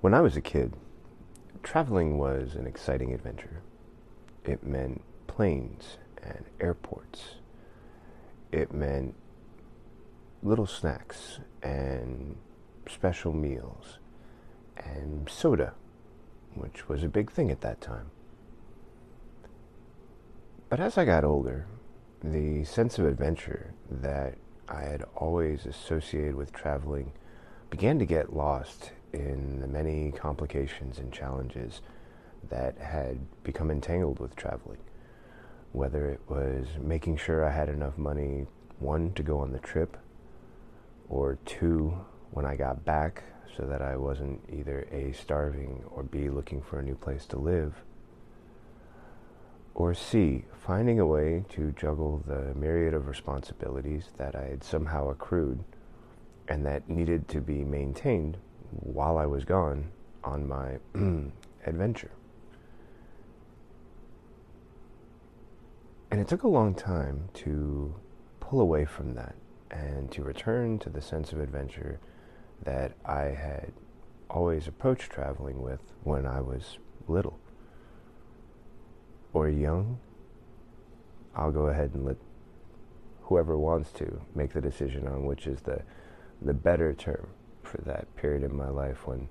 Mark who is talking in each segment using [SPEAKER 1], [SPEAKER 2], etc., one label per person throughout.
[SPEAKER 1] When I was a kid, traveling was an exciting adventure. It meant planes and airports. It meant little snacks and special meals and soda, which was a big thing at that time. But as I got older, the sense of adventure that I had always associated with traveling began to get lost in the many complications and challenges that had become entangled with traveling. Whether it was making sure I had enough money, one, to go on the trip, or two, when I got back, so that I wasn't either A, starving, or B, looking for a new place to live, or C, finding a way to juggle the myriad of responsibilities that I had somehow accrued and that needed to be maintained while I was gone on my adventure. And it took a long time to pull away from that and to return to the sense of adventure that I had always approached traveling with when I was little or young. I'll go ahead and let whoever wants to make the decision on which is the the better term for that period in my life when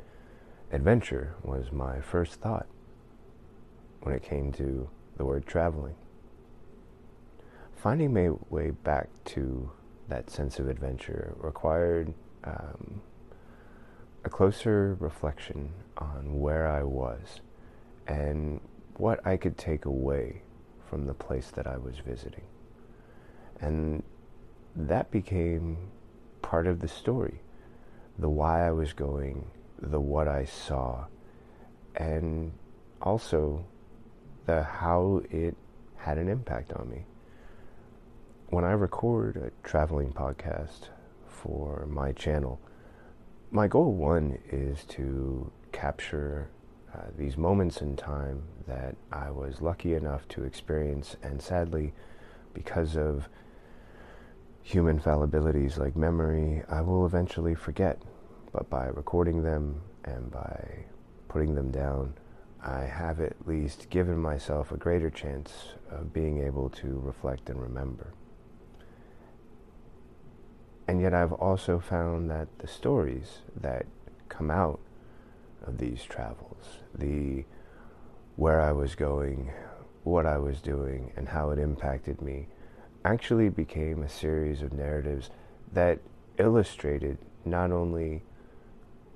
[SPEAKER 1] adventure was my first thought when it came to the word traveling. Finding my way back to that sense of adventure required um, a closer reflection on where I was and what I could take away from the place that I was visiting. And that became part of the story the why I was going, the what I saw, and also the how it had an impact on me. When I record a traveling podcast for my channel, my goal one is to capture uh, these moments in time that I was lucky enough to experience, and sadly, because of human fallibilities like memory, I will eventually forget. But by recording them and by putting them down, I have at least given myself a greater chance of being able to reflect and remember. And yet, I've also found that the stories that come out of these travels, the where I was going, what I was doing, and how it impacted me, actually became a series of narratives that illustrated not only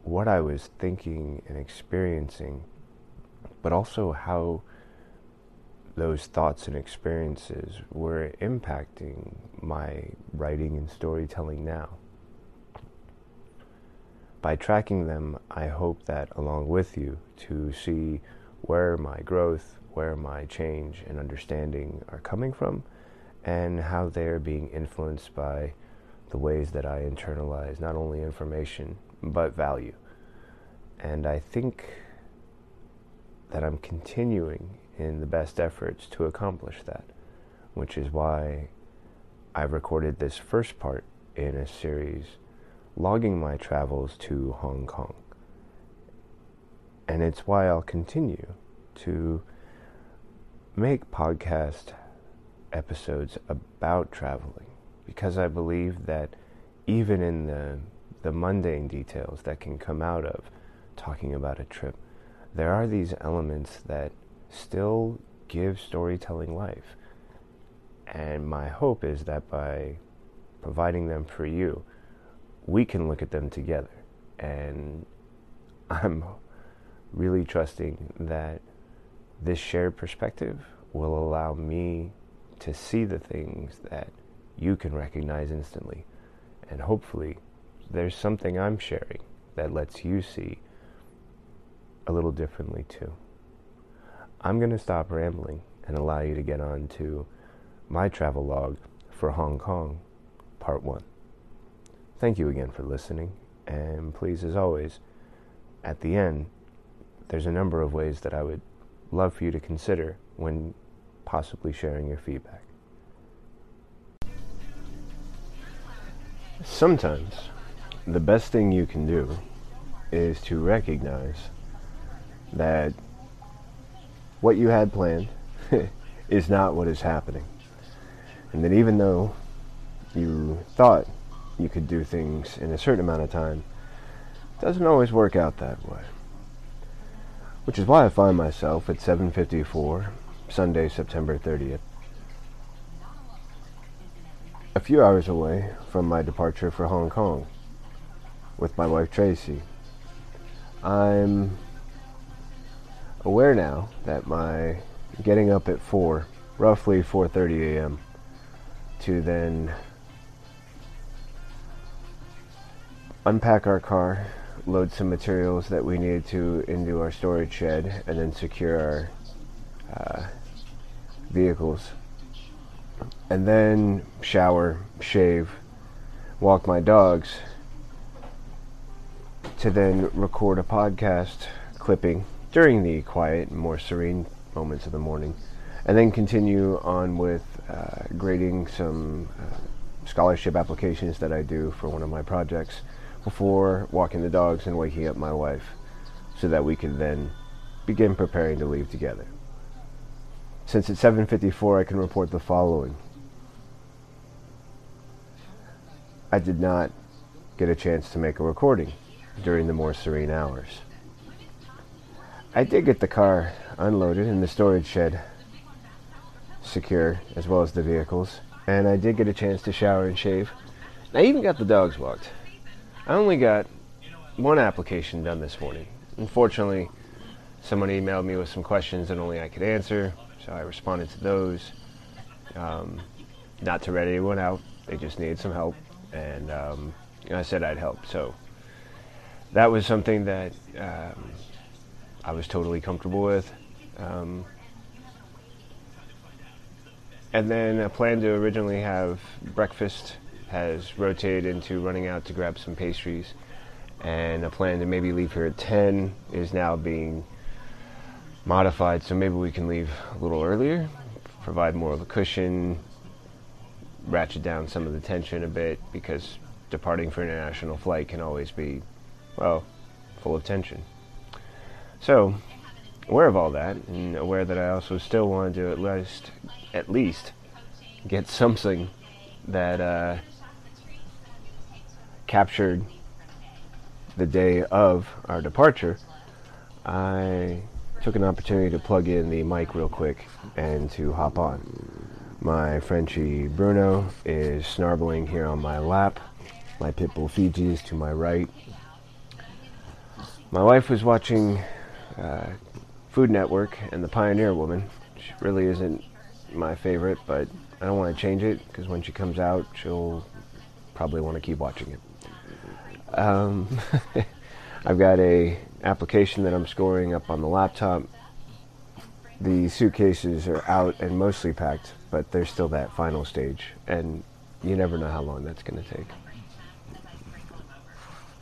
[SPEAKER 1] what I was thinking and experiencing, but also how those thoughts and experiences were impacting my writing and storytelling now. By tracking them, I hope that along with you to see where my growth, where my change and understanding are coming from, and how they're being influenced by the ways that I internalize not only information but value. And I think that I'm continuing in the best efforts to accomplish that, which is why I've recorded this first part in a series logging my travels to Hong Kong. And it's why I'll continue to make podcast episodes about traveling because I believe that even in the the mundane details that can come out of talking about a trip, there are these elements that still give storytelling life. And my hope is that by providing them for you, we can look at them together. And I'm really trusting that this shared perspective will allow me to see the things that you can recognize instantly. And hopefully, there's something I'm sharing that lets you see a little differently too. I'm going to stop rambling and allow you to get on to my travel log for Hong Kong, part one. Thank you again for listening, and please, as always, at the end, there's a number of ways that I would love for you to consider when possibly sharing your feedback. Sometimes the best thing you can do is to recognize that what you had planned is not what is happening. And that even though you thought you could do things in a certain amount of time, it doesn't always work out that way. Which is why I find myself at 7:54 Sunday, September 30th, a few hours away from my departure for Hong Kong with my wife Tracy. I'm aware now that my getting up at 4, roughly 4:30 a.m. to then unpack our car, load some materials that we needed to into our storage shed, and then secure our uh, vehicles. And then shower, shave, walk my dogs, to then record a podcast clipping during the quiet more serene moments of the morning, and then continue on with uh, grading some uh, scholarship applications that I do for one of my projects before walking the dogs and waking up my wife so that we could then begin preparing to leave together. Since it's 7:54 I can report the following. I did not get a chance to make a recording during the more serene hours. I did get the car unloaded in the storage shed secure as well as the vehicles and I did get a chance to shower and shave. I even got the dogs walked. I only got one application done this morning. Unfortunately, someone emailed me with some questions that only I could answer, so I responded to those. Um, not to read anyone out, they just needed some help, and um, I said I'd help. So that was something that um, I was totally comfortable with. Um, and then a plan to originally have breakfast has rotated into running out to grab some pastries, and a plan to maybe leave here at 10 is now being modified, so maybe we can leave a little earlier, provide more of a cushion, ratchet down some of the tension a bit, because departing for an international flight can always be, well, full of tension. So, aware of all that, and aware that I also still wanted to at least, at least, get something that uh, captured the day of our departure, I took an opportunity to plug in the mic real quick and to hop on. My Frenchie Bruno is snarbling here on my lap. My Pitbull Fiji is to my right. My wife was watching uh, Food Network and The Pioneer Woman, She really isn't my favorite, but I don't want to change it because when she comes out, she'll probably want to keep watching it. Um, I've got a application that I'm scoring up on the laptop. The suitcases are out and mostly packed, but there's still that final stage, and you never know how long that's going to take.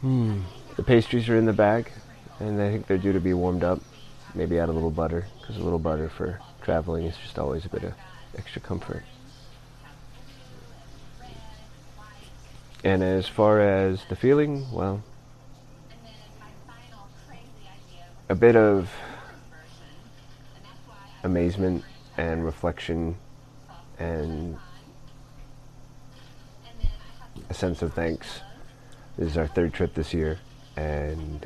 [SPEAKER 1] Hmm. The pastries are in the bag, and I think they're due to be warmed up. Maybe add a little butter, because a little butter for traveling is just always a bit of extra comfort. And as far as the feeling, well, a bit of amazement and reflection and a sense of thanks. This is our third trip this year, and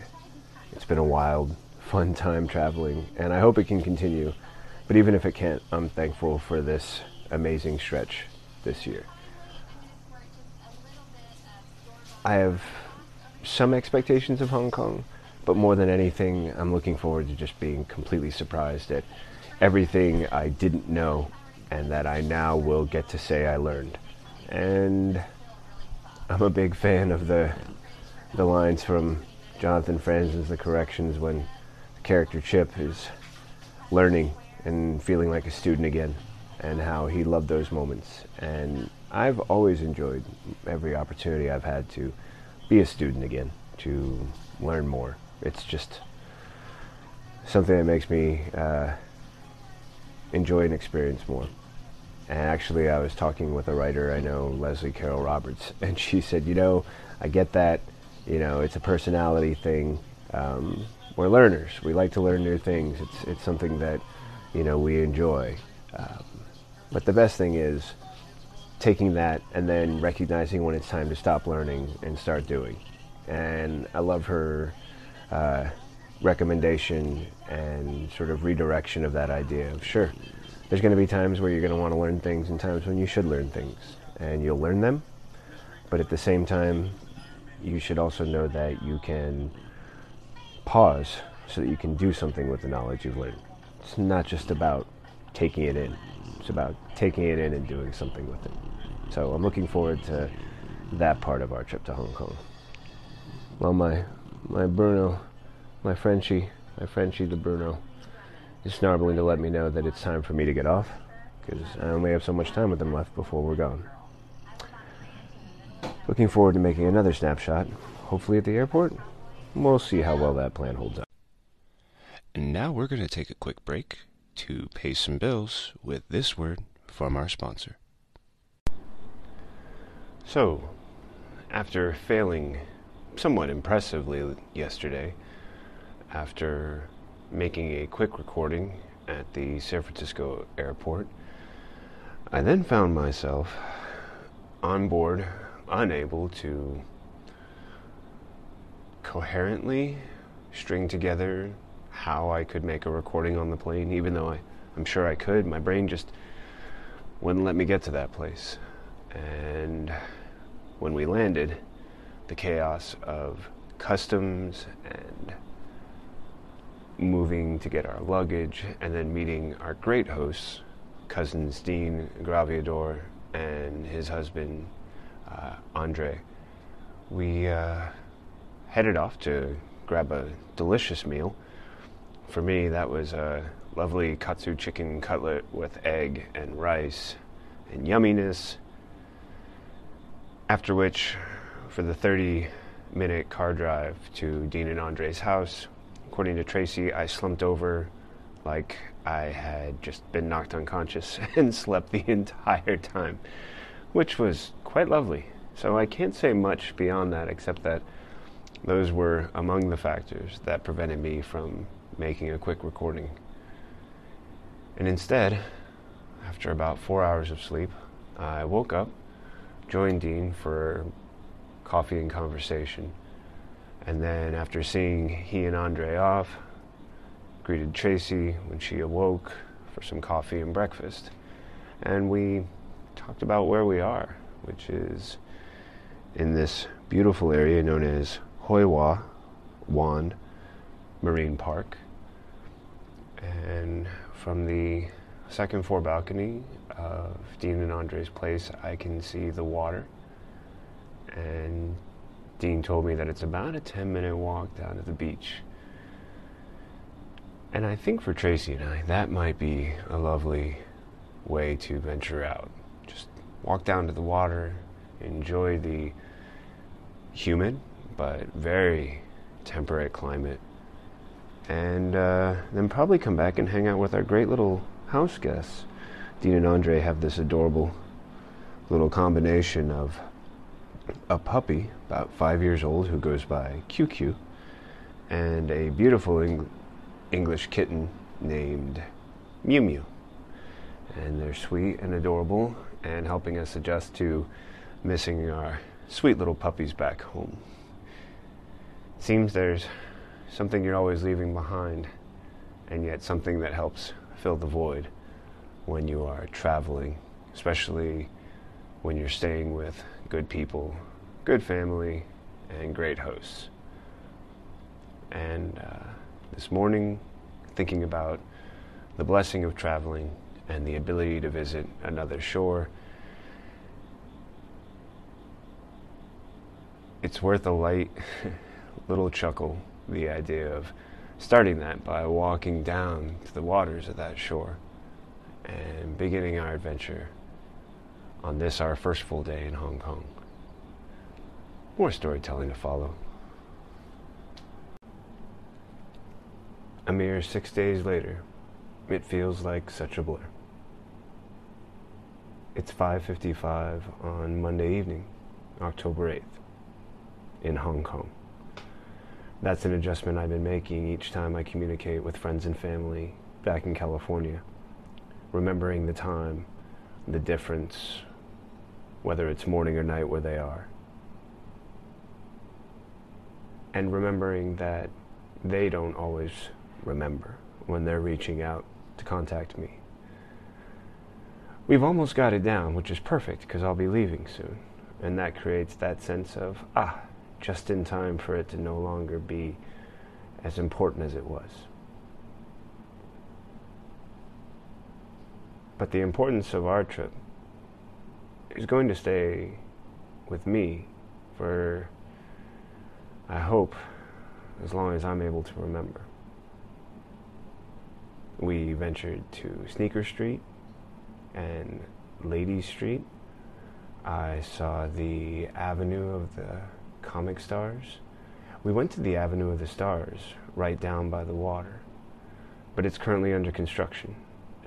[SPEAKER 1] it's been a wild, fun time traveling, and I hope it can continue. But even if it can't, I'm thankful for this amazing stretch this year. I have some expectations of Hong Kong, but more than anything, I'm looking forward to just being completely surprised at everything I didn't know and that I now will get to say I learned. And I'm a big fan of the the lines from Jonathan Franzen's The Corrections when the character Chip is learning and feeling like a student again and how he loved those moments. And I've always enjoyed every opportunity I've had to be a student again, to learn more. It's just something that makes me uh, enjoy and experience more. And actually, I was talking with a writer I know, Leslie Carol Roberts, and she said, You know, I get that. You know, it's a personality thing. Um, we're learners. We like to learn new things. It's it's something that you know we enjoy. Um, but the best thing is taking that and then recognizing when it's time to stop learning and start doing. And I love her uh, recommendation and sort of redirection of that idea of sure, there's going to be times where you're going to want to learn things and times when you should learn things, and you'll learn them. But at the same time, you should also know that you can pause so that you can do something with the knowledge you've learned. It's not just about taking it in, it's about taking it in and doing something with it. So I'm looking forward to that part of our trip to Hong Kong. Well, my, my Bruno, my Frenchie, my Frenchie the Bruno, is snarling to let me know that it's time for me to get off, because I only have so much time with him left before we're gone. Looking forward to making another snapshot, hopefully at the airport. We'll see how well that plan holds up.
[SPEAKER 2] And now we're going to take a quick break to pay some bills with this word from our sponsor.
[SPEAKER 1] So, after failing somewhat impressively yesterday, after making a quick recording at the San Francisco airport, I then found myself on board, unable to coherently string together how I could make a recording on the plane, even though I, I'm sure I could. My brain just wouldn't let me get to that place. And when we landed, the chaos of customs and moving to get our luggage and then meeting our great hosts, cousins Dean Graviador and his husband uh, Andre. We uh, headed off to grab a delicious meal. For me, that was a lovely katsu chicken cutlet with egg and rice and yumminess. After which, for the 30 minute car drive to Dean and Andre's house, according to Tracy, I slumped over like I had just been knocked unconscious and slept the entire time, which was quite lovely. So I can't say much beyond that except that those were among the factors that prevented me from making a quick recording. And instead, after about four hours of sleep, I woke up, joined Dean for coffee and conversation, and then after seeing he and Andre off, greeted Tracy when she awoke for some coffee and breakfast. And we talked about where we are, which is in this beautiful area known as Hoi Ha Wan Marine Park. And from the second floor balcony of Dean and Andre's place, I can see the water. And Dean told me that it's about a 10 minute walk down to the beach. And I think for Tracy and I, that might be a lovely way to venture out. Walk down to the water, enjoy the humid but very temperate climate. And uh, then probably come back and hang out with our great little house guests. Dean and Andre have this adorable little combination of a puppy, about five years old, who goes by QQ, and a beautiful Eng- English kitten named Mew Mew. And they're sweet and adorable and helping us adjust to missing our sweet little puppies back home seems there's something you're always leaving behind, and yet something that helps fill the void when you are traveling, especially when you're staying with good people, good family, and great hosts. And uh, this morning, thinking about the blessing of traveling and the ability to visit another shore. It's worth a light little chuckle the idea of starting that by walking down to the waters of that shore and beginning our adventure on this, our first full day in Hong Kong. More storytelling to follow. A mere six days later, it feels like such a blur. It's 5:55 on Monday evening, October 8th, in Hong Kong That's an adjustment I've been making each time I communicate with friends and family back in California. Remembering the time, the difference, whether it's morning or night where they are. And remembering that they don't always remember when they're reaching out to contact me. We've almost got it down, which is perfect because I'll be leaving soon. And that creates that sense of, ah, just in time for it to no longer be as important as it was. But the importance of our trip is going to stay with me for, I hope, as long as I'm able to remember. We ventured to Sneaker Street and Ladies Street. I saw the Avenue of the Comic Stars. We went to the Avenue of the Stars right down by the water, but it's currently under construction,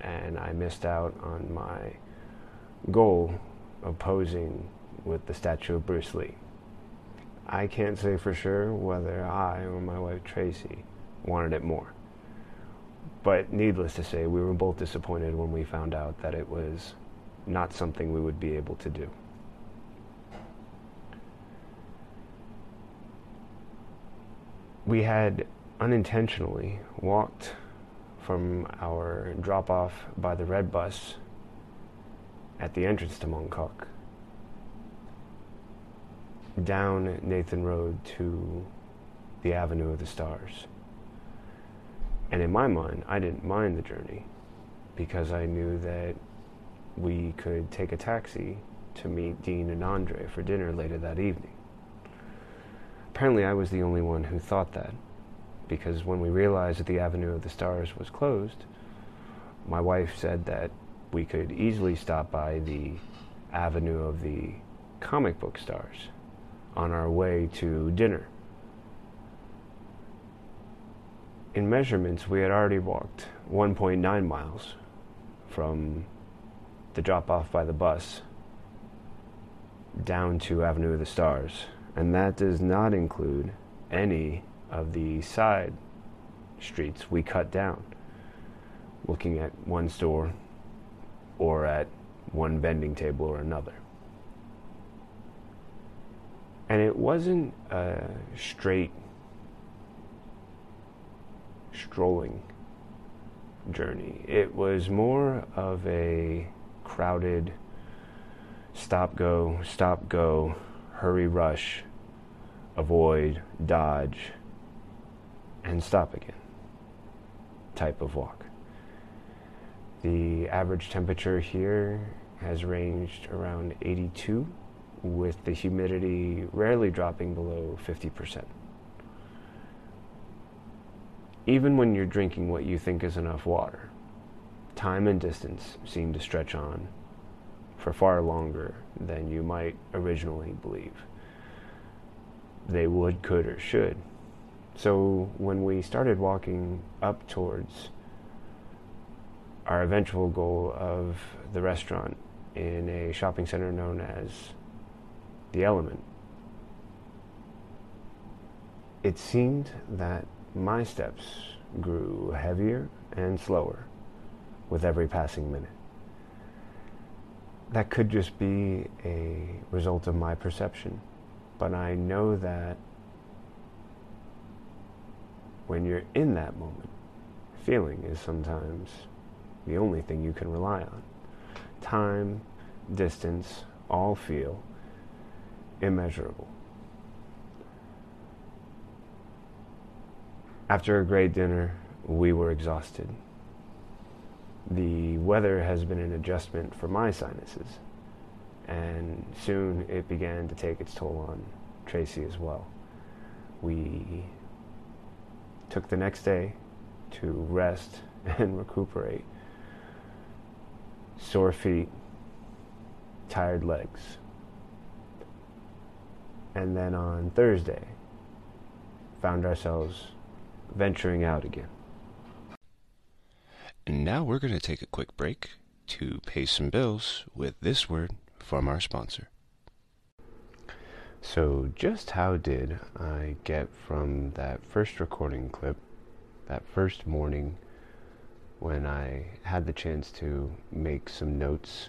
[SPEAKER 1] and I missed out on my goal of posing with the statue of Bruce Lee. I can't say for sure whether I or my wife Tracy wanted it more. But needless to say, we were both disappointed when we found out that it was not something we would be able to do. We had unintentionally walked from our drop off by the red bus at the entrance to Mongkok down Nathan Road to the Avenue of the Stars. And in my mind, I didn't mind the journey because I knew that we could take a taxi to meet Dean and Andre for dinner later that evening. Apparently, I was the only one who thought that because when we realized that the Avenue of the Stars was closed, my wife said that we could easily stop by the Avenue of the comic book stars on our way to dinner. In measurements, we had already walked 1.9 miles from the drop off by the bus down to Avenue of the Stars, and that does not include any of the side streets we cut down, looking at one store or at one vending table or another. And it wasn't a straight strolling journey. It was more of a crowded stop go, stop go, hurry rush, avoid, dodge, and stop again type of walk. The average temperature here has ranged around 82 with the humidity rarely dropping below 50%. Even when you're drinking what you think is enough water, time and distance seem to stretch on for far longer than you might originally believe. They would, could, or should. So when we started walking up towards our eventual goal of the restaurant in a shopping center known as the element, it seemed that my steps grew heavier and slower with every passing minute. That could just be a result of my perception, but I know that when you're in that moment, feeling is sometimes the only thing you can rely on. Time, distance, all feel immeasurable. After a great dinner, we were exhausted. The weather has been an adjustment for my sinuses, and soon it began to take its toll on Tracy as well. We took the next day to rest and recuperate. Sore feet, tired legs. And then on Thursday, found ourselves venturing out again.
[SPEAKER 2] And now we're going to take a quick break to pay some bills with this word from our sponsor.
[SPEAKER 1] So, just how did I get from that first recording clip, that first morning when I had the chance to make some notes,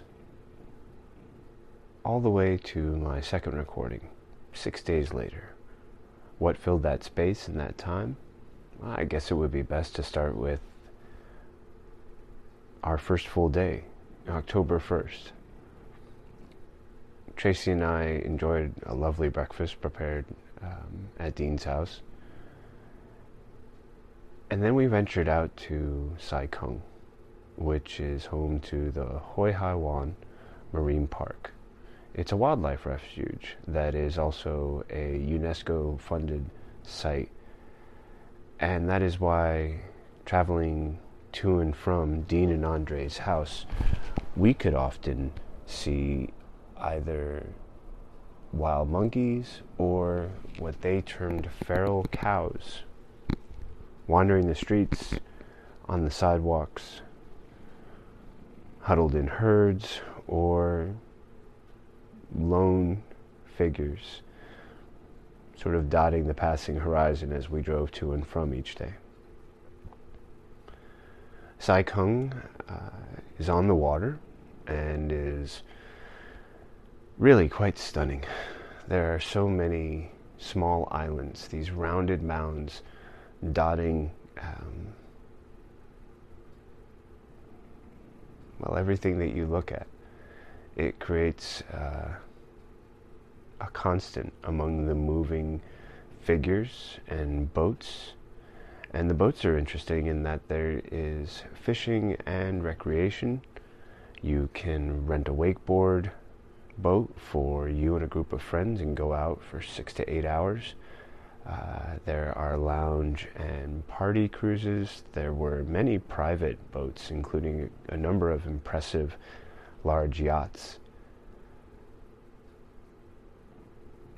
[SPEAKER 1] all the way to my second recording, six days later? What filled that space in that time? I guess it would be best to start with our first full day, October 1st. Tracy and I enjoyed a lovely breakfast prepared um, at Dean's house. And then we ventured out to Sai Kung, which is home to the Hoi Ha Wan Marine Park. It's a wildlife refuge that is also a UNESCO funded site. And that is why traveling to and from Dean and Andre's house, we could often see either wild monkeys or what they termed feral cows wandering the streets, on the sidewalks, huddled in herds, or lone figures, sort of dotting the passing horizon as we drove to and from each day. Sai Kung uh, is on the water and is really quite stunning. There are so many small islands, these rounded mounds dotting um, well everything that you look at. It creates uh, a constant among the moving figures and boats. And the boats are interesting in that there is fishing and recreation. You can rent a wakeboard boat for you and a group of friends and go out for six to eight hours. Uh, there are lounge and party cruises. There were many private boats, including a number of impressive large yachts.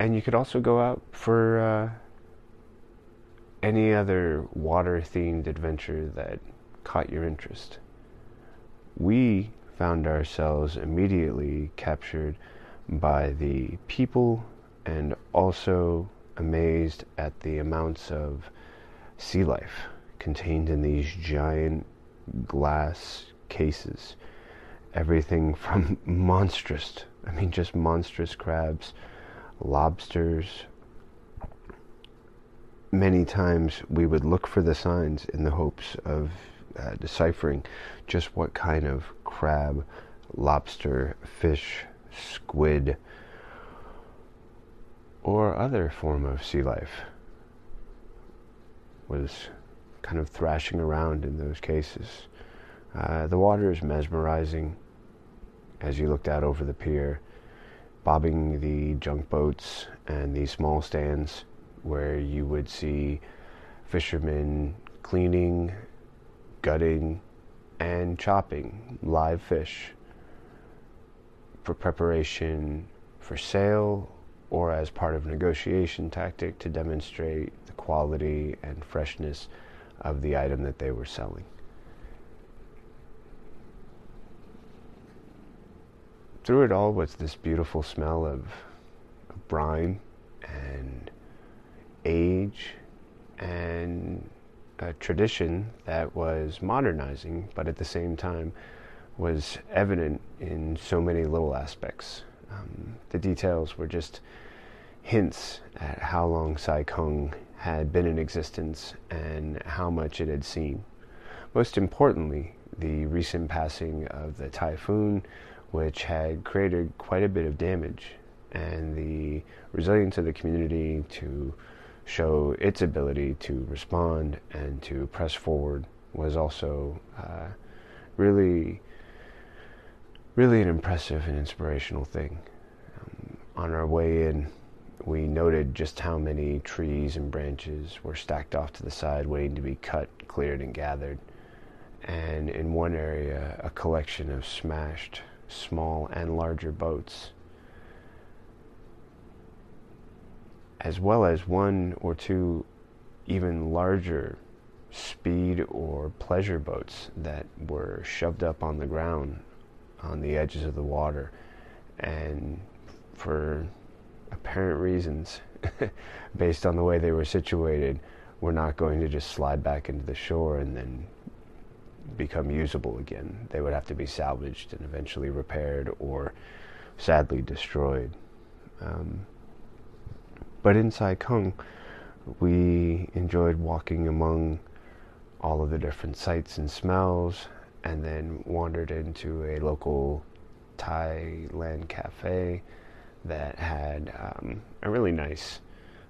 [SPEAKER 1] And you could also go out for uh, any other water themed adventure that caught your interest. We found ourselves immediately captured by the people and also amazed at the amounts of sea life contained in these giant glass cases. Everything from monstrous, I mean, just monstrous crabs, lobsters. Many times we would look for the signs in the hopes of uh, deciphering just what kind of crab, lobster, fish, squid, or other form of sea life was kind of thrashing around in those cases. Uh, the water is mesmerizing as you looked out over the pier, bobbing the junk boats and the small stands where you would see fishermen cleaning, gutting, and chopping live fish for preparation for sale or as part of negotiation tactic to demonstrate the quality and freshness of the item that they were selling. Through it all was this beautiful smell of, brine and age and a tradition that was modernizing, but at the same time was evident in so many little aspects. Um, the details were just hints at how long Sai Kung had been in existence and how much it had seen. Most importantly, the recent passing of the typhoon, which had created quite a bit of damage, and the resilience of the community to show its ability to respond and to press forward was also uh, really really an impressive and inspirational thing. Um, on our way in, we noted just how many trees and branches were stacked off to the side, waiting to be cut, cleared, and gathered. And in one area, a collection of smashed small and larger boats, as well as one or two even larger speed or pleasure boats that were shoved up on the ground on the edges of the water. And for apparent reasons, based on the way they were situated, were not going to just slide back into the shore and then become usable again. They would have to be salvaged and eventually repaired or sadly destroyed. Um, but in Sai Kung, we enjoyed walking among all of the different sights and smells and then wandered into a local Thailand cafe that had um, a really nice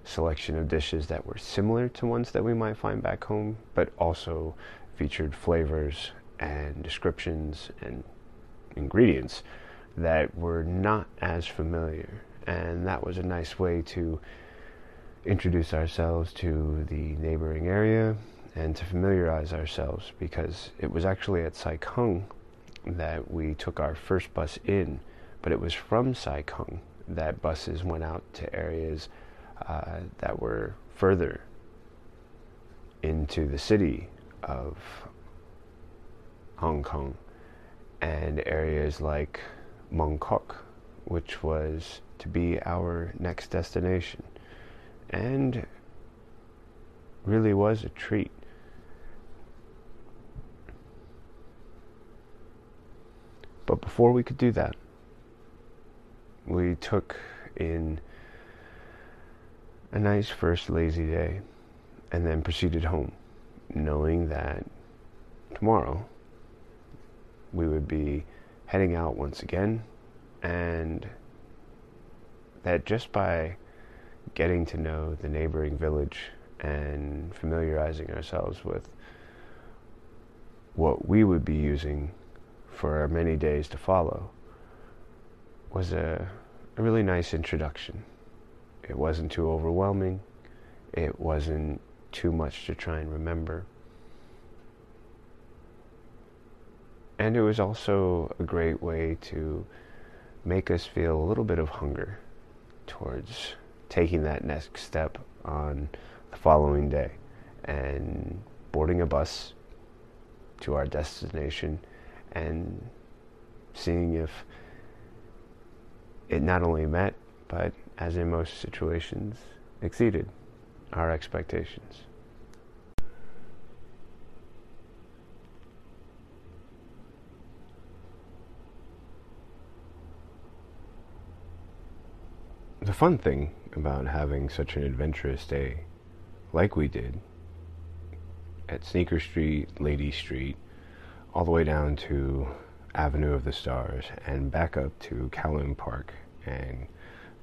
[SPEAKER 1] selection of dishes that were similar to ones that we might find back home, but also featured flavors and descriptions and ingredients that were not as familiar. And that was a nice way to introduce ourselves to the neighboring area and to familiarize ourselves because it was actually at Sai Kung that we took our first bus in, but it was from Sai Kung that buses went out to areas uh, that were further into the city of Hong Kong and areas like Mong Kok, which was to be our next destination, and really was a treat. But before we could do that, we took in a nice first lazy day and then proceeded home, knowing that tomorrow we would be heading out once again and that just by getting to know the neighboring village and familiarizing ourselves with what we would be using for many days to follow was a, a really nice introduction. It wasn't too overwhelming. It wasn't too much to try and remember. And it was also a great way to make us feel a little bit of hunger towards taking that next step on the following day and boarding a bus to our destination and seeing if it not only met, but as in most situations, exceeded our expectations. The fun thing about having such an adventurous day like we did at Sneaker Street, Lady Street, all the way down to Avenue of the Stars and back up to Kowloon Park and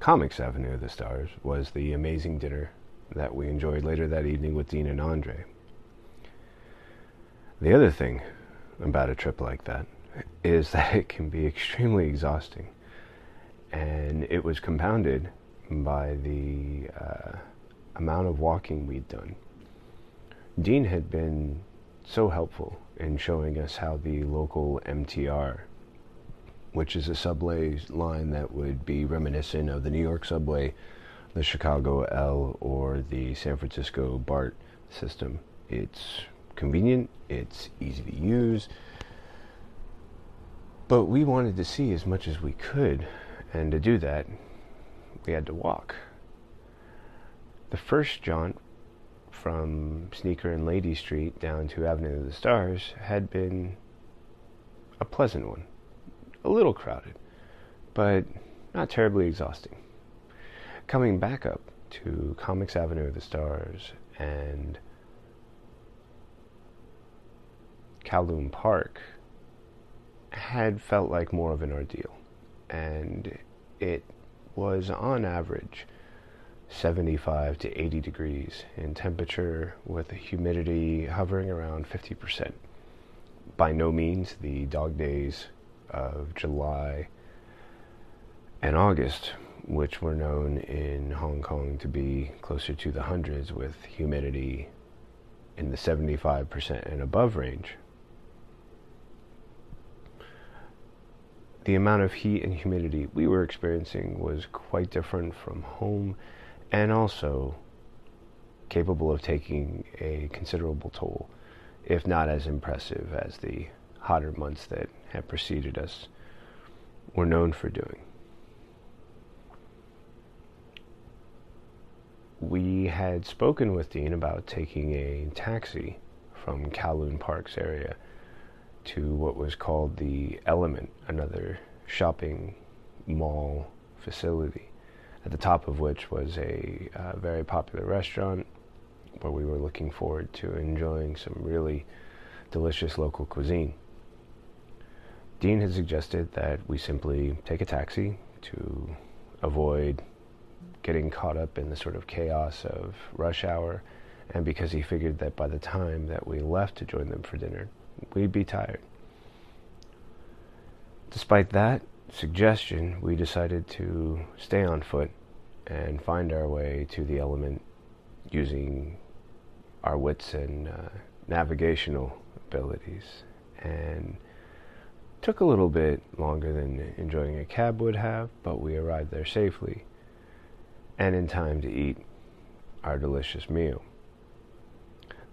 [SPEAKER 1] Comics Avenue of the Stars was the amazing dinner that we enjoyed later that evening with Dean and Andre. The other thing about a trip like that is that it can be extremely exhausting. And it was compounded by the uh, amount of walking we'd done. Dean had been so helpful in showing us how the local MTR, which is a subway line that would be reminiscent of the New York subway, the Chicago L, or the San Francisco BART system. It's convenient, it's easy to use, but we wanted to see as much as we could, and to do that, we had to walk. The first jaunt from Sneaker and Lady Street down to Avenue of the Stars had been a pleasant one. A little crowded, but not terribly exhausting. Coming back up to Comics Avenue of the Stars and Kowloon Park had felt like more of an ordeal. And it was on average 75 to 80 degrees in temperature with the humidity hovering around 50%. By no means the dog days of July and August, which were known in Hong Kong to be closer to the hundreds with humidity in the 75% and above range. The amount of heat and humidity we were experiencing was quite different from home and also capable of taking a considerable toll, if not as impressive as the hotter months that had preceded us were known for doing. We had spoken with Dean about taking a taxi from Kowloon Park's area to what was called the Element, another shopping mall facility, at the top of which was a uh, very popular restaurant where we were looking forward to enjoying some really delicious local cuisine. Dean had suggested that we simply take a taxi to avoid getting caught up in the sort of chaos of rush hour, and because he figured that by the time that we left to join them for dinner, we'd be tired. Despite that suggestion, we decided to stay on foot and find our way to the element using our wits and uh, navigational abilities. And took a little bit longer than enjoying a cab would have, but we arrived there safely and in time to eat our delicious meal.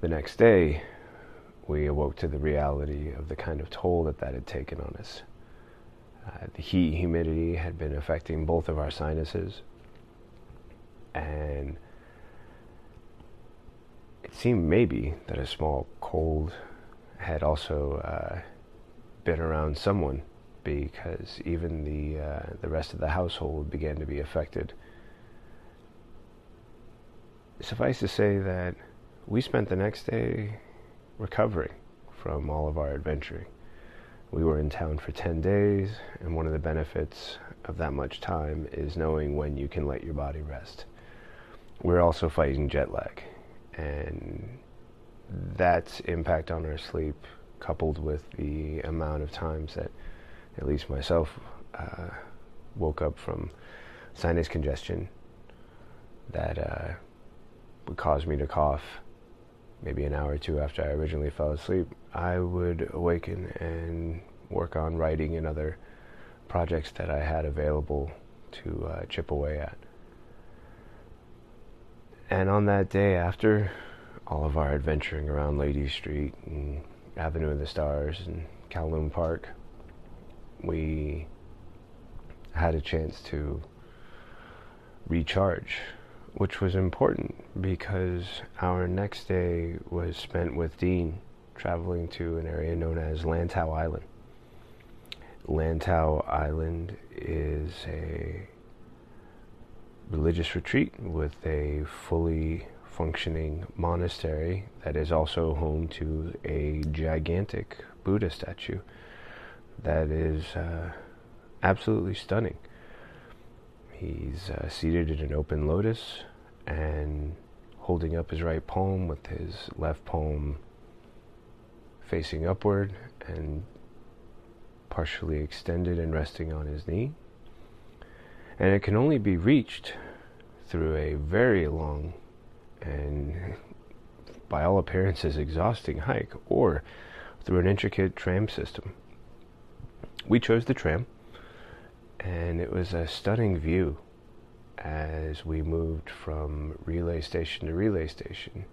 [SPEAKER 1] The next day, we awoke to the reality of the kind of toll that that had taken on us. Uh, the heat humidity had been affecting both of our sinuses, and it seemed maybe that a small cold had also uh, been around someone because even the uh, the rest of the household began to be affected suffice to say that we spent the next day recovering from all of our adventuring. We were in town for 10 days, and one of the benefits of that much time is knowing when you can let your body rest. We're also fighting jet lag, and that's impact on our sleep, coupled with the amount of times that at least myself uh, woke up from sinus congestion that uh, would cause me to cough maybe an hour or two after I originally fell asleep, I would awaken and work on writing and other projects that I had available to uh, chip away at. And on that day, after all of our adventuring around Lady Street and Avenue of the Stars and Kowloon Park, we had a chance to recharge which was important because our next day was spent with Dean traveling to an area known as Lantau Island. Lantau Island is a religious retreat with a fully functioning monastery that is also home to a gigantic Buddha statue that is uh, absolutely stunning. He's uh, seated in an open lotus and holding up his right palm with his left palm facing upward and partially extended and resting on his knee. And it can only be reached through a very long and, by all appearances, exhausting hike or through an intricate tram system. We chose the tram and it was a stunning view as we moved from relay station to relay station,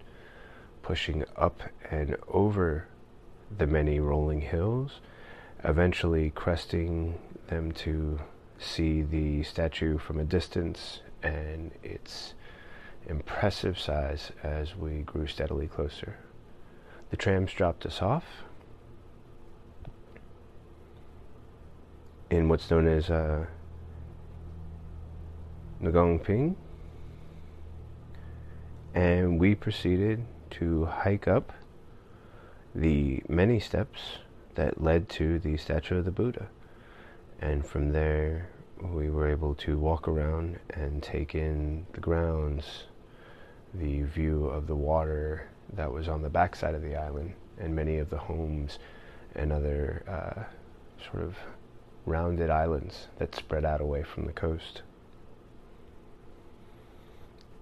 [SPEAKER 1] pushing up and over the many rolling hills, eventually cresting them to see the statue from a distance and its impressive size as we grew steadily closer. The trams dropped us off in what's known as uh, and we proceeded to hike up the many steps that led to the statue of the Buddha. And from there, we were able to walk around and take in the grounds, the view of the water that was on the backside of the island, and many of the homes and other uh, sort of rounded islands that spread out away from the coast.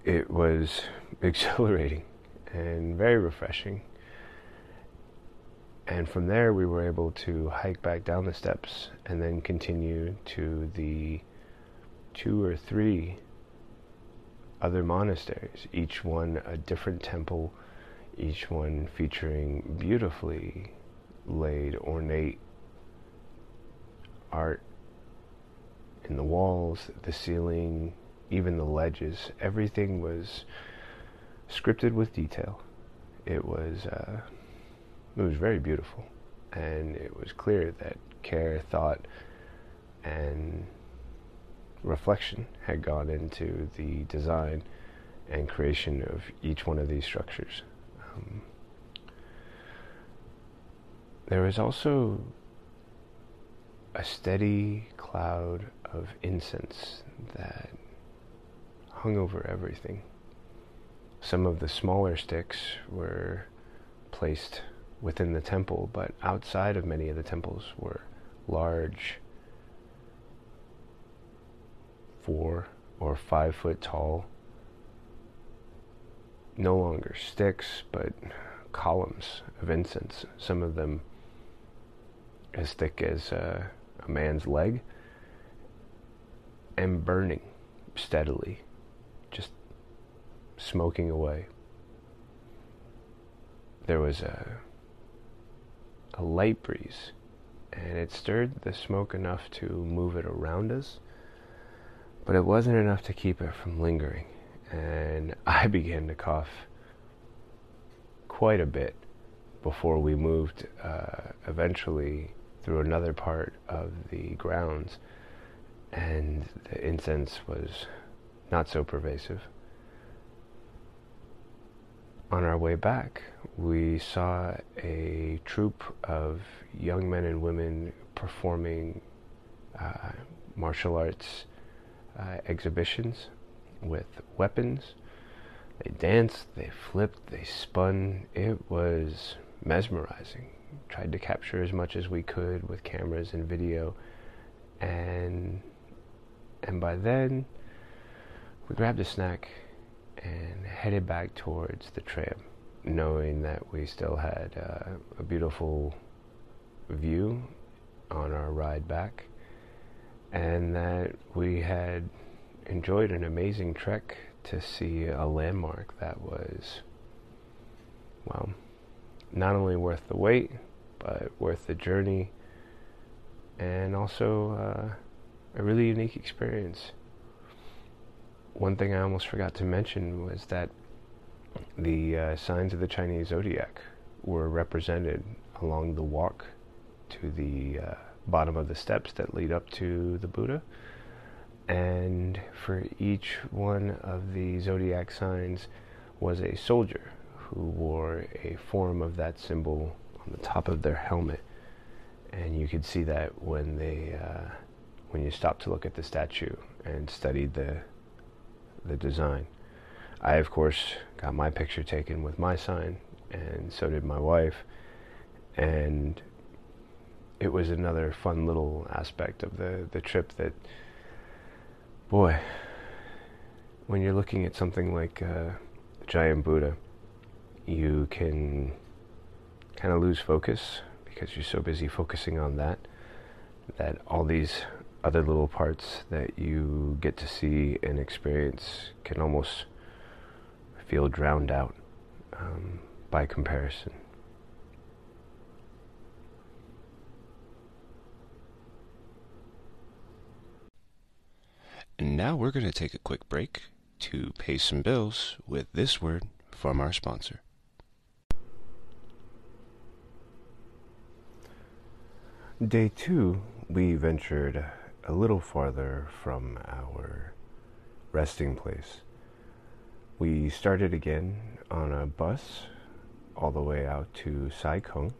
[SPEAKER 1] It was exhilarating and very refreshing. And from there, we were able to hike back down the steps and then continue to the two or three other monasteries, each one a different temple, each one featuring beautifully laid, ornate art in the walls, the ceiling, even the ledges. Everything was scripted with detail. It was uh, it was very beautiful, and it was clear that care, thought, and reflection had gone into the design and creation of each one of these structures. Um, there was also a steady cloud of incense that hung over everything. Some of the smaller sticks were placed within the temple, but outside of many of the temples were large, four or five foot tall, no longer sticks, but columns of incense, some of them as thick as uh, a man's leg, and burning steadily, just smoking away. There was a a light breeze, and it stirred the smoke enough to move it around us, but it wasn't enough to keep it from lingering. And I began to cough quite a bit before we moved uh, eventually through another part of the grounds, and the incense was not so pervasive. On our way back, we saw a troupe of young men and women performing uh, martial arts uh, exhibitions with weapons. They danced, they flipped, they spun. It was mesmerizing. Tried to capture as much as we could with cameras and video, and and by then we grabbed a snack and headed back towards the tram, knowing that we still had uh, a beautiful view on our ride back, and that we had enjoyed an amazing trek to see a landmark that was, well, not only worth the wait, but worth the journey, and also uh, a really unique experience one thing I almost forgot to mention was that the uh, signs of the Chinese zodiac were represented along the walk to the uh, bottom of the steps that lead up to the Buddha. And for each one of the zodiac signs was a soldier who wore a form of that symbol on the top of their helmet. And you could see that when they, uh, when you stopped to look at the statue and studied the the design. I, of course, got my picture taken with my sign, and so did my wife. And it was another fun little aspect of the, the trip that, boy, when you're looking at something like uh, Giant Buddha, you can kind of lose focus because you're so busy focusing on that that all these other little parts that you get to see and experience can almost feel drowned out um, by comparison.
[SPEAKER 2] And now we're going to take a quick break to pay some bills with this word from our sponsor.
[SPEAKER 1] Day two, we ventured a little farther from our resting place. We started again on a bus all the way out to Sai Kung,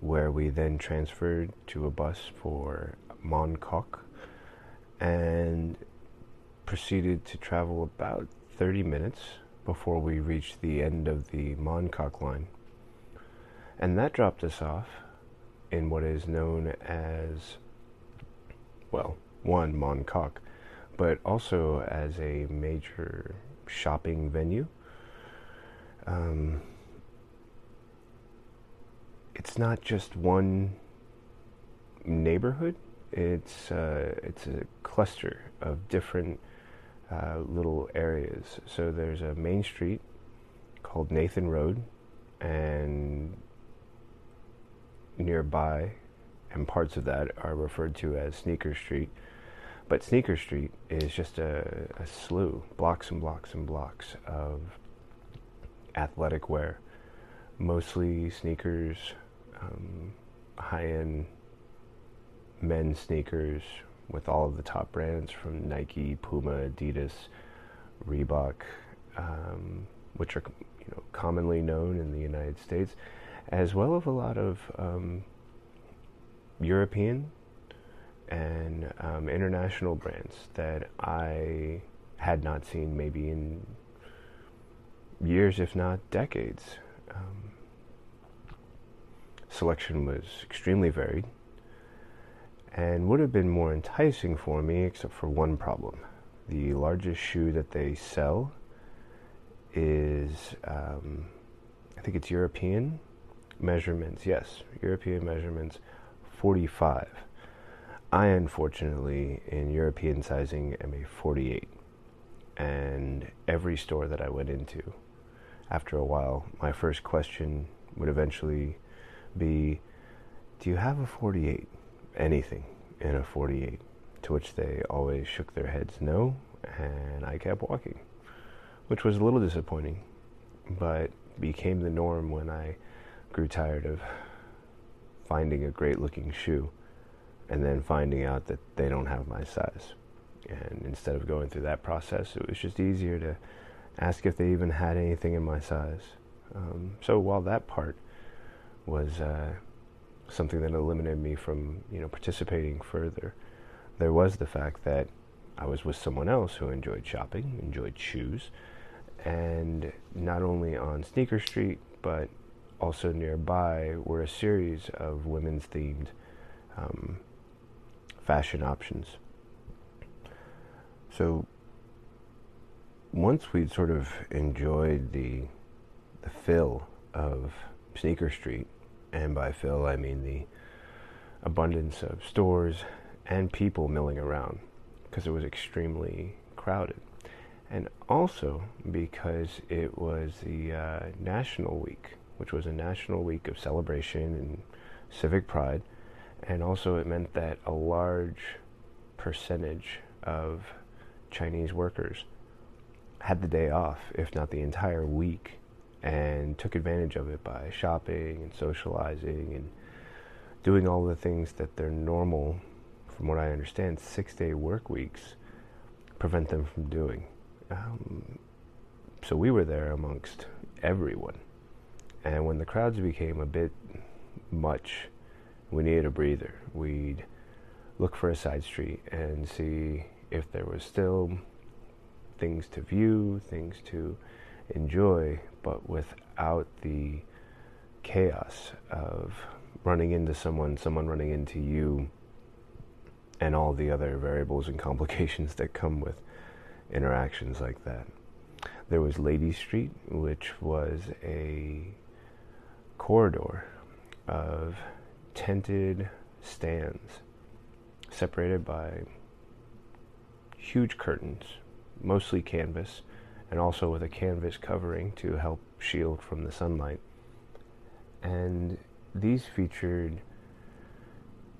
[SPEAKER 1] where we then transferred to a bus for Mong Kok and proceeded to travel about 30 minutes before we reached the end of the Mong Kok line. And that dropped us off in what is known as well, one, Mong Kok, but also as a major shopping venue. Um, it's not just one neighborhood. It's uh, it's a cluster of different uh, little areas. So there's a main street called Nathan Road, and nearby and parts of that are referred to as Sneaker Street. But Sneaker Street is just a, a slew, blocks and blocks and blocks of athletic wear, mostly sneakers, um, high end men's sneakers with all of the top brands from Nike, Puma, Adidas, Reebok, um, which are you know commonly known in the United States, as well as a lot of um, European and um, international brands that I had not seen maybe in years, if not decades. Um, selection was extremely varied and would have been more enticing for me, except for one problem. The largest shoe that they sell is, um, I think it's European measurements. Yes, European measurements 45. I unfortunately, in European sizing, am a 48. And every store that I went into, after a while, my first question would eventually be Do you have a 48? Anything in a 48? To which they always shook their heads no, and I kept walking, which was a little disappointing, but became the norm when I grew tired of finding a great looking shoe and then finding out that they don't have my size. And instead of going through that process, it was just easier to ask if they even had anything in my size. Um, so while that part was uh, something that eliminated me from, you know, participating further, there was the fact that I was with someone else who enjoyed shopping, enjoyed shoes, and not only on Sneaker Street, but also nearby were a series of women's themed um, fashion options. So once we'd sort of enjoyed the the fill of Sneaker Street, and by fill I mean the abundance of stores and people milling around, because it was extremely crowded, and also because it was the uh, National Week, which was a national week of celebration and civic pride and also, it meant that a large percentage of Chinese workers had the day off, if not the entire week, and took advantage of it by shopping and socializing and doing all the things that their normal, from what I understand, six day work weeks prevent them from doing. Um, so we were there amongst everyone. And when the crowds became a bit much, we needed a breather. We'd look for a side street and see if there was still things to view, things to enjoy, but without the chaos of running into someone, someone running into you, and all the other variables and complications that come with interactions like that. There was Lady Street, which was a corridor of tented stands separated by huge curtains, mostly canvas, and also with a canvas covering to help shield from the sunlight. And these featured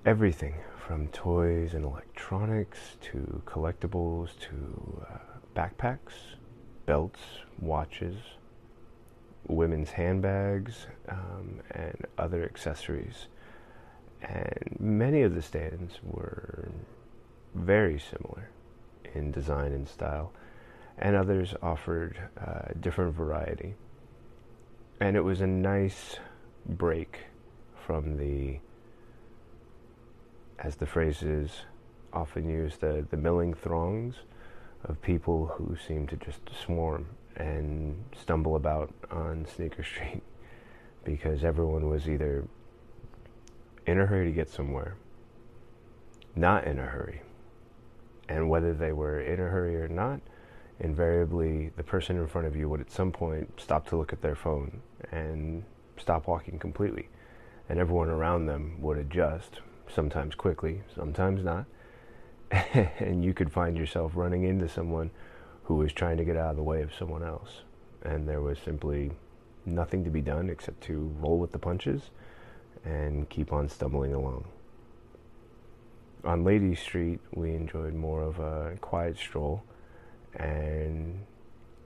[SPEAKER 1] everything from toys and electronics to collectibles to uh, backpacks, belts, watches, women's handbags, um, and other accessories and many of the stands were very similar in design and style, and others offered uh, different variety. And it was a nice break from the, as the phrase is often used, the, the milling throngs of people who seem to just swarm and stumble about on Sneaker Street because everyone was either in a hurry to get somewhere, not in a hurry. And whether they were in a hurry or not, invariably the person in front of you would at some point stop to look at their phone and stop walking completely. And everyone around them would adjust, sometimes quickly, sometimes not. and you could find yourself running into someone who was trying to get out of the way of someone else. And there was simply nothing to be done except to roll with the punches and keep on stumbling along. On Lady Street, we enjoyed more of a quiet stroll, and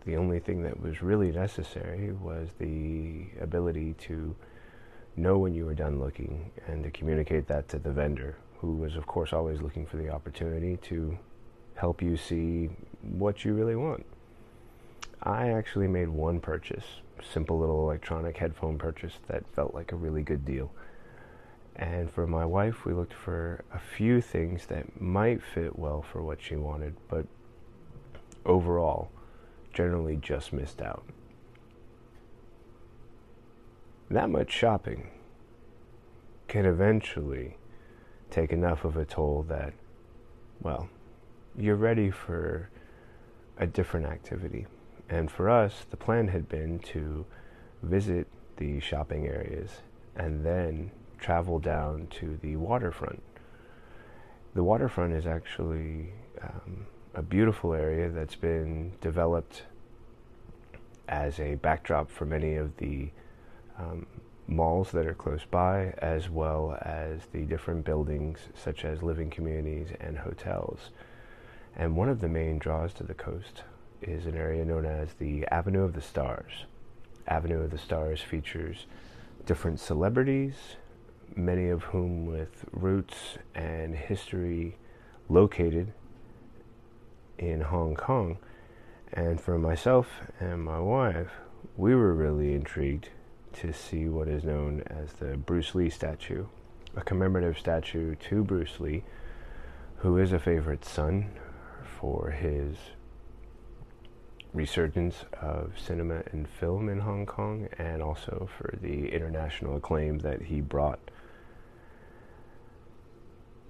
[SPEAKER 1] the only thing that was really necessary was the ability to know when you were done looking and to communicate that to the vendor, who was, of course, always looking for the opportunity to help you see what you really want. I actually made one purchase, simple little electronic headphone purchase that felt like a really good deal. And for my wife, we looked for a few things that might fit well for what she wanted, but overall, generally just missed out. That much shopping can eventually take enough of a toll that, well, you're ready for a different activity. And for us, the plan had been to visit the shopping areas and then travel down to the waterfront. The waterfront is actually um, a beautiful area that's been developed as a backdrop for many of the um, malls that are close by, as well as the different buildings such as living communities and hotels. And one of the main draws to the coast is an area known as the Avenue of the Stars. Avenue of the Stars features different celebrities, many of whom with roots and history located in Hong Kong. And for myself and my wife, we were really intrigued to see what is known as the Bruce Lee statue, a commemorative statue to Bruce Lee, who is a favorite son for his resurgence of cinema and film in Hong Kong and also for the international acclaim that he brought.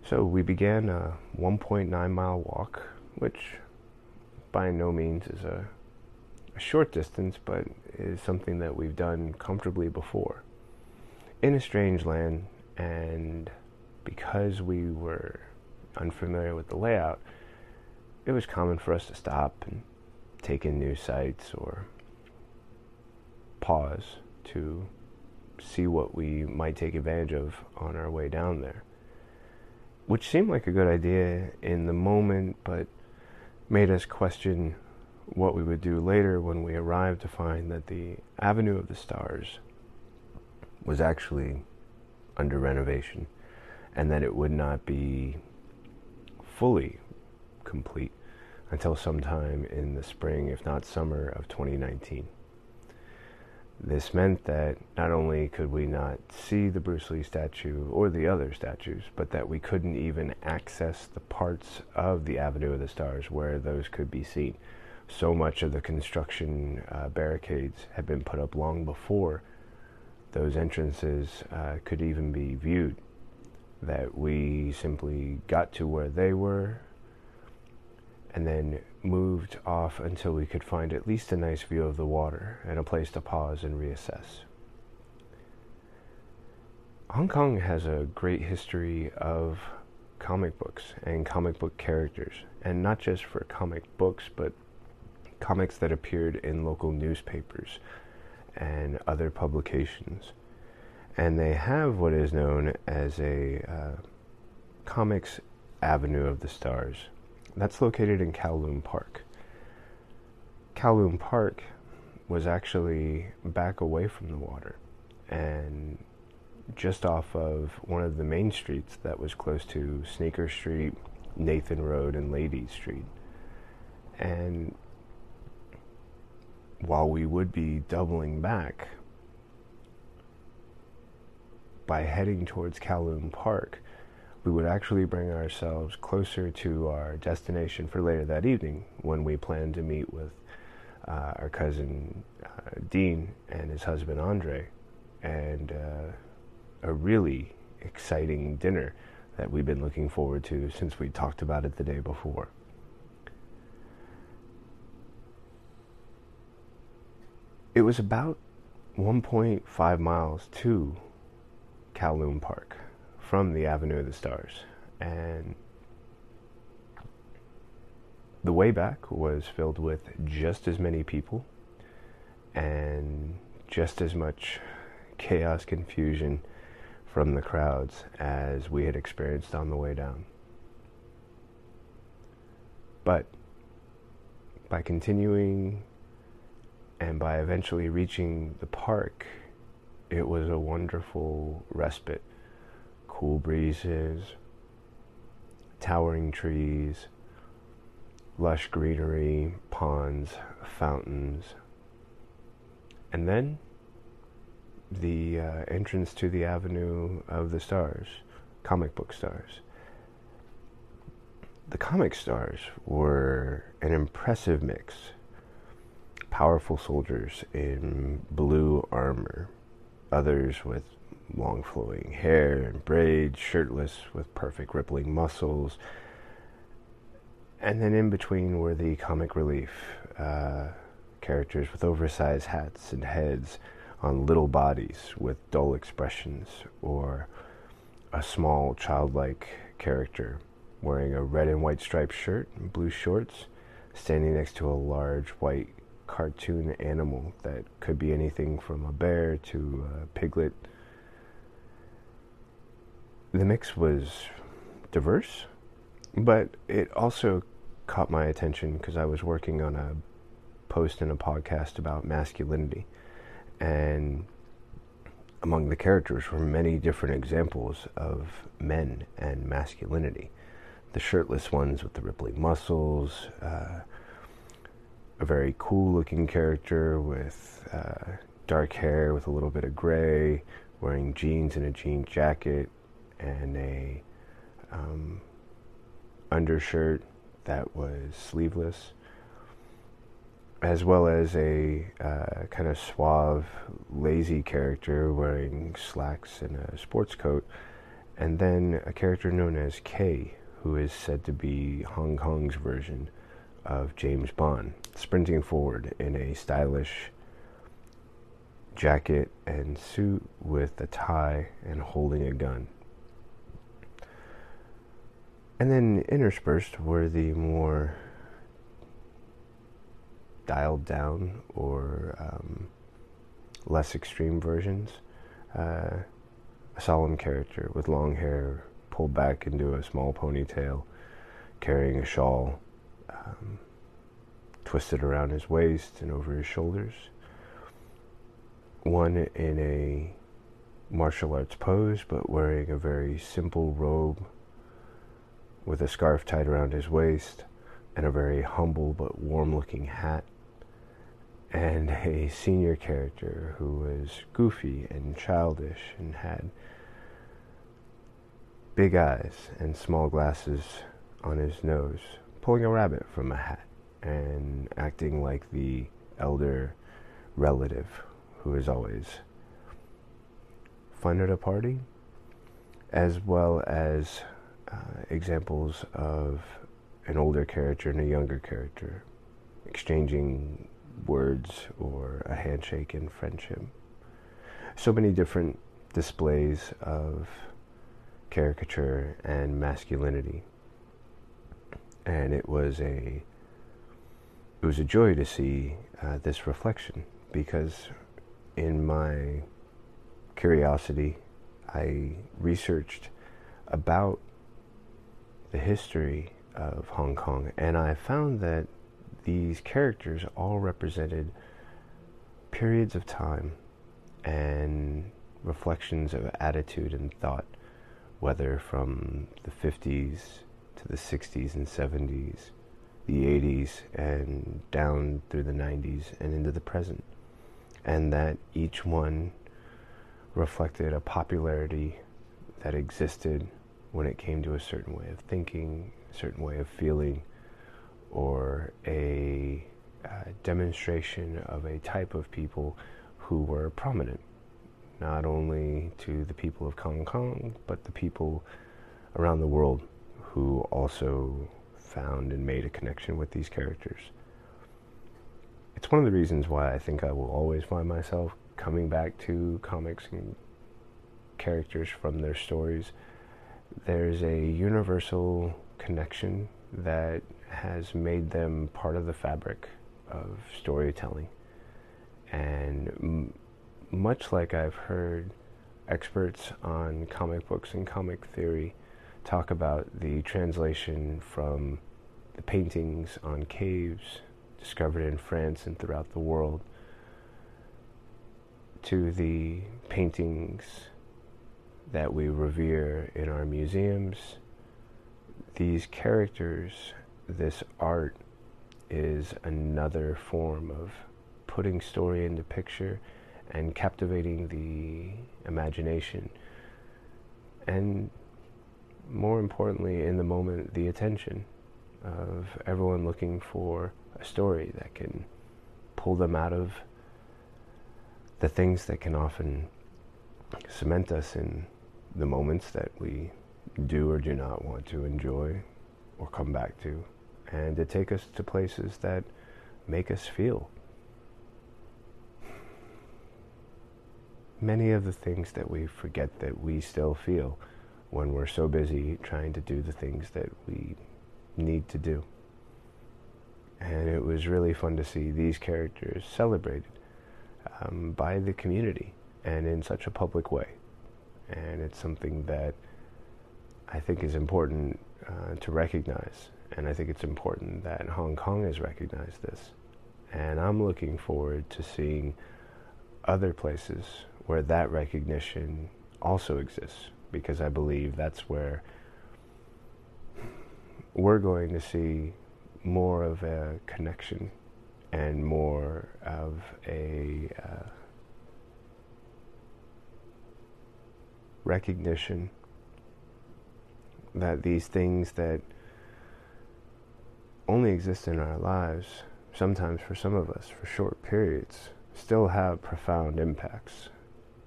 [SPEAKER 1] So we began a 1.9 mile walk, which by no means is a, a short distance, but is something that we've done comfortably before. In a strange land, and because we were unfamiliar with the layout, it was common for us to stop and take in new sights or pause to see what we might take advantage of on our way down there. Which seemed like a good idea in the moment, but made us question what we would do later when we arrived to find that the Avenue of the Stars was actually under renovation and that it would not be fully complete until sometime in the spring, if not summer, of 2019. This meant that not only could we not see the Bruce Lee statue or the other statues, but that we couldn't even access the parts of the Avenue of the Stars where those could be seen. So much of the construction uh, barricades had been put up long before those entrances uh, could even be viewed, that we simply got to where they were and then moved off until we could find at least a nice view of the water and a place to pause and reassess. Hong Kong has a great history of comic books and comic book characters, and not just for comic books, but comics that appeared in local newspapers and other publications. And they have what is known as a uh, comics avenue of the stars that's located in Kowloon Park. Kowloon Park was actually back away from the water and just off of one of the main streets that was close to Sneaker Street, Nathan Road, and Lady Street. And while we would be doubling back by heading towards Kowloon Park, we would actually bring ourselves closer to our destination for later that evening when we planned to meet with uh, our cousin uh, Dean and his husband Andre, and uh, a really exciting dinner that we've been looking forward to since we talked about it the day before. It was about 1.5 miles to Kowloon Park from the Avenue of the Stars. And the way back was filled with just as many people and just as much chaos, confusion from the crowds as we had experienced on the way down. But by continuing And by eventually reaching the park, it was a wonderful respite. Cool breezes, towering trees, lush greenery, ponds, fountains. And then the uh, entrance to the Avenue of the Stars, comic book stars. The comic stars were an impressive mix. Powerful soldiers in blue armor, others with long flowing hair and braids, shirtless with perfect rippling muscles. And then in between were the comic relief uh, characters with oversized hats and heads on little bodies with dull expressions, or a small childlike character wearing a red and white striped shirt and blue shorts, standing next to a large white cartoon animal that could be anything from a bear to a piglet. The mix was diverse, but it also caught my attention because I was working on a post in a podcast about masculinity and among the characters were many different examples of men and masculinity. The shirtless ones with the rippling muscles, uh, a very cool looking character with uh, dark hair with a little bit of gray, wearing jeans and a jean jacket, and a um, undershirt that was sleeveless as well as a uh, kind of suave, lazy character wearing slacks and a sports coat, and then a character known as K, who is said to be Hong Kong's version of James Bond, sprinting forward in a stylish jacket and suit with a tie and holding a gun. And then interspersed were the more dialed down or um, less extreme versions. Uh, a solemn character with long hair pulled back into a small ponytail, carrying a shawl um, twisted around his waist and over his shoulders. One in a martial arts pose, but wearing a very simple robe with a scarf tied around his waist and a very humble but warm looking hat and a senior character who was goofy and childish and had big eyes and small glasses on his nose, pulling a rabbit from a hat and acting like the elder relative who is always fun at a party, as well as uh, examples of an older character and a younger character exchanging words or a handshake in friendship. So many different displays of caricature and masculinity. And it was a it was a joy to see uh, this reflection because in my curiosity I researched about the history of Hong Kong and I found that these characters all represented periods of time and reflections of attitude and thought, whether from the 50s to the 60s and 70s, the 80s, and down through the 90s and into the present. And that each one reflected a popularity that existed when it came to a certain way of thinking, a certain way of feeling, or a uh, demonstration of a type of people who were prominent, not only to the people of Hong Kong, but the people around the world who also found and made a connection with these characters. It's one of the reasons why I think I will always find myself coming back to comics and characters from their stories. There's a universal connection that has made them part of the fabric of storytelling. And m- much like I've heard experts on comic books and comic theory talk about the translation from the paintings on caves discovered in France and throughout the world to the paintings that we revere in our museums, these characters, this art, is another form of putting story into picture and captivating the imagination. And more importantly, in the moment, the attention of everyone looking for a story that can pull them out of the things that can often cement us in the moments that we do or do not want to enjoy or come back to, and to take us to places that make us feel. Many of the things that we forget that we still feel when we're so busy trying to do the things that we need to do. And it was really fun to see these characters celebrated um, by the community and in such a public way. And it's something that I think is important uh, to recognize. And I think it's important that Hong Kong has recognized this. And I'm looking forward to seeing other places where that recognition also exists because I believe that's where we're going to see more of a connection and more of a uh, recognition that these things that only exist in our lives, sometimes for some of us for short periods, still have profound impacts.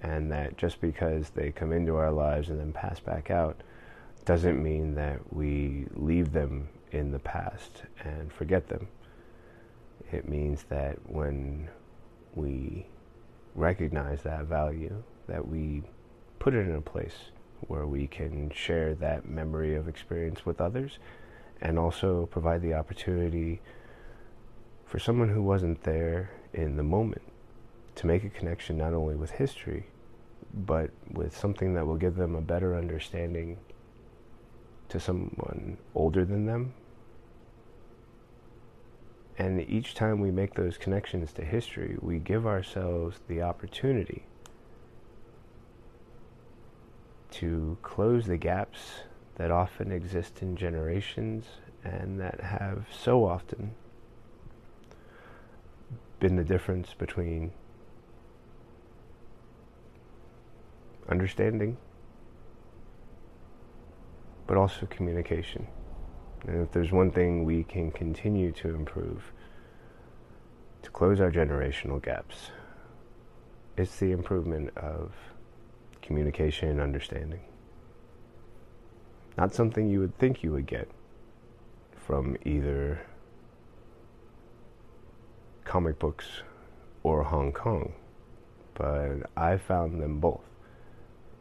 [SPEAKER 1] And that just because they come into our lives and then pass back out doesn't mean that we leave them in the past and forget them. It means that when we recognize that value, that we put it in a place where we can share that memory of experience with others and also provide the opportunity for someone who wasn't there in the moment to make a connection not only with history but with something that will give them a better understanding to someone older than them. And each time we make those connections to history, we give ourselves the opportunity to close the gaps that often exist in generations and that have so often been the difference between understanding but also communication. And if there's one thing we can continue to improve to close our generational gaps, it's the improvement of communication and understanding. Not something you would think you would get from either comic books or Hong Kong, but I found them both.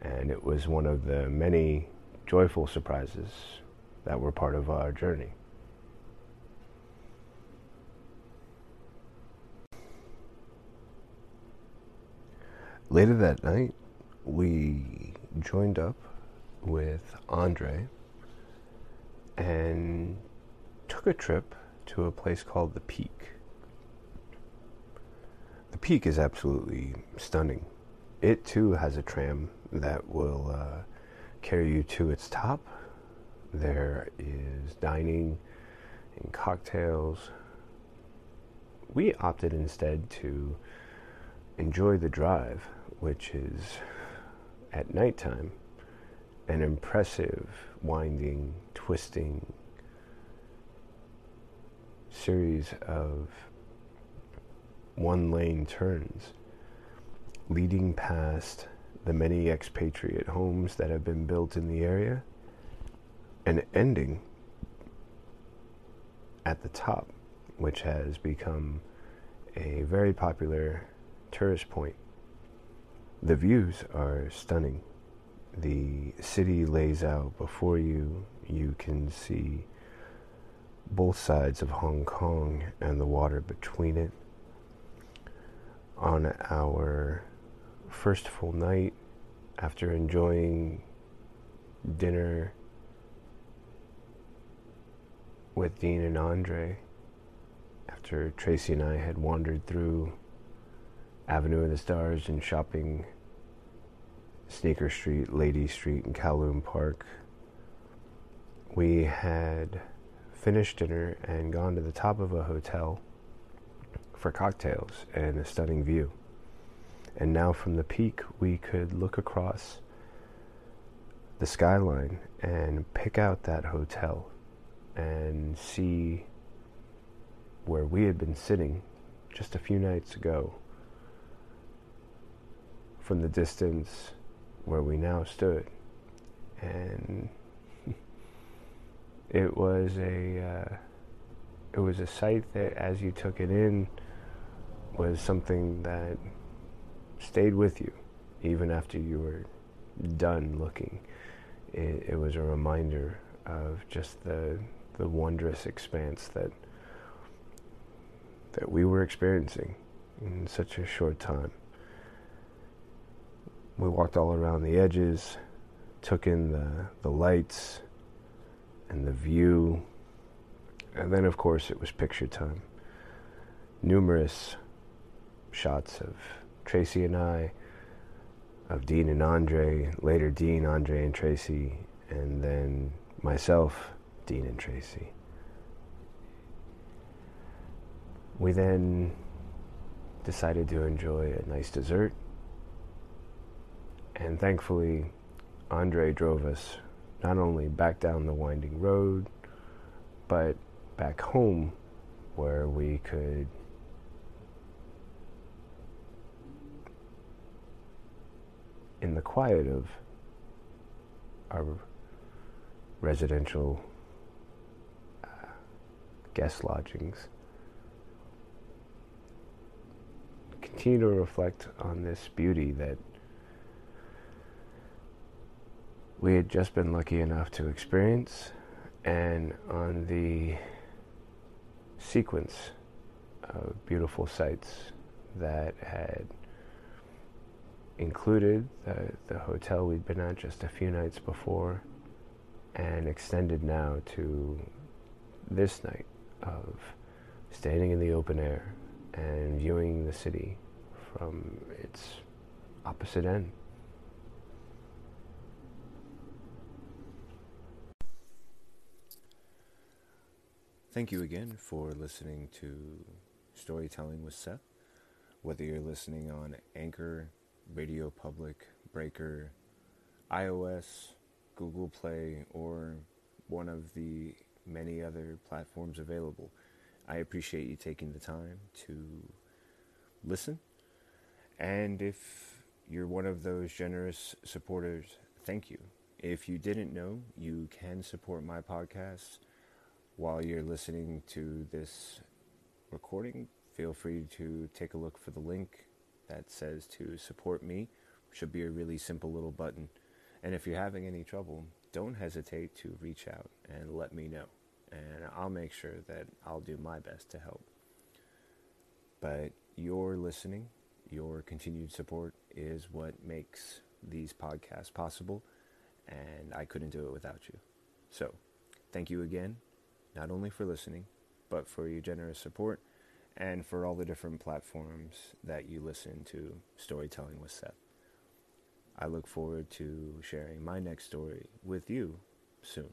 [SPEAKER 1] And it was one of the many joyful surprises that were part of our journey. Later that night, we joined up with Andre and took a trip to a place called The Peak. The Peak is absolutely stunning. It too has a tram that will uh, carry you to its top. There is dining and cocktails. We opted instead to enjoy the drive, which is at nighttime an impressive, winding, twisting series of one lane turns leading past the many expatriate homes that have been built in the area, and ending at the top, which has become a very popular tourist point. The views are stunning. The city lays out before you. You can see both sides of Hong Kong and the water between it. On our first full night after enjoying dinner with Dean and Andre, after Tracy and I had wandered through Avenue of the Stars and shopping Sneaker Street, Lady Street, and Kowloon Park. We had finished dinner and gone to the top of a hotel for cocktails and a stunning view. And now from the peak, we could look across the skyline and pick out that hotel and see where we had been sitting just a few nights ago from the distance where we now stood. And it was a uh, it was a sight that as you took it in was something that stayed with you even after you were done looking. It, it was a reminder of just the the wondrous expanse that that we were experiencing in such a short time. We walked all around the edges, took in the, the lights and the view, and then, of course, it was picture time. Numerous shots of Tracy and I, of Dean and Andre, later Dean, Andre, and Tracy, and then myself, Dean, and Tracy. We then decided to enjoy a nice dessert. And thankfully, Andre drove us not only back down the winding road, but back home where we could in the quiet of our residential uh, guest lodgings continue to reflect on this beauty that we had just been lucky enough to experience and on the sequence of beautiful sights that had included the, the hotel we'd been at just a few nights before and extended now to this night of standing in the open air and viewing the city from its opposite end.
[SPEAKER 2] Thank you again for listening to Storytelling with Seth. Whether you're listening on Anchor, Radio Public, Breaker, iOS, Google Play, or one of the many other platforms available, I appreciate you taking the time to listen and if you're one of those generous supporters, thank you. If you didn't know, you can support my podcast while you're listening to this recording. Feel free to take a look for the link that says to support me. Should be a really simple little button. And if you're having any trouble, don't hesitate to reach out and let me know. And I'll make sure that I'll do my best to help. But you're listening your continued support is what makes these podcasts possible, and I couldn't do it without you. So, thank you again, not only for listening, but for your generous support and for all the different platforms that you listen to Storytelling with Seth. I look forward to sharing my next story with you soon.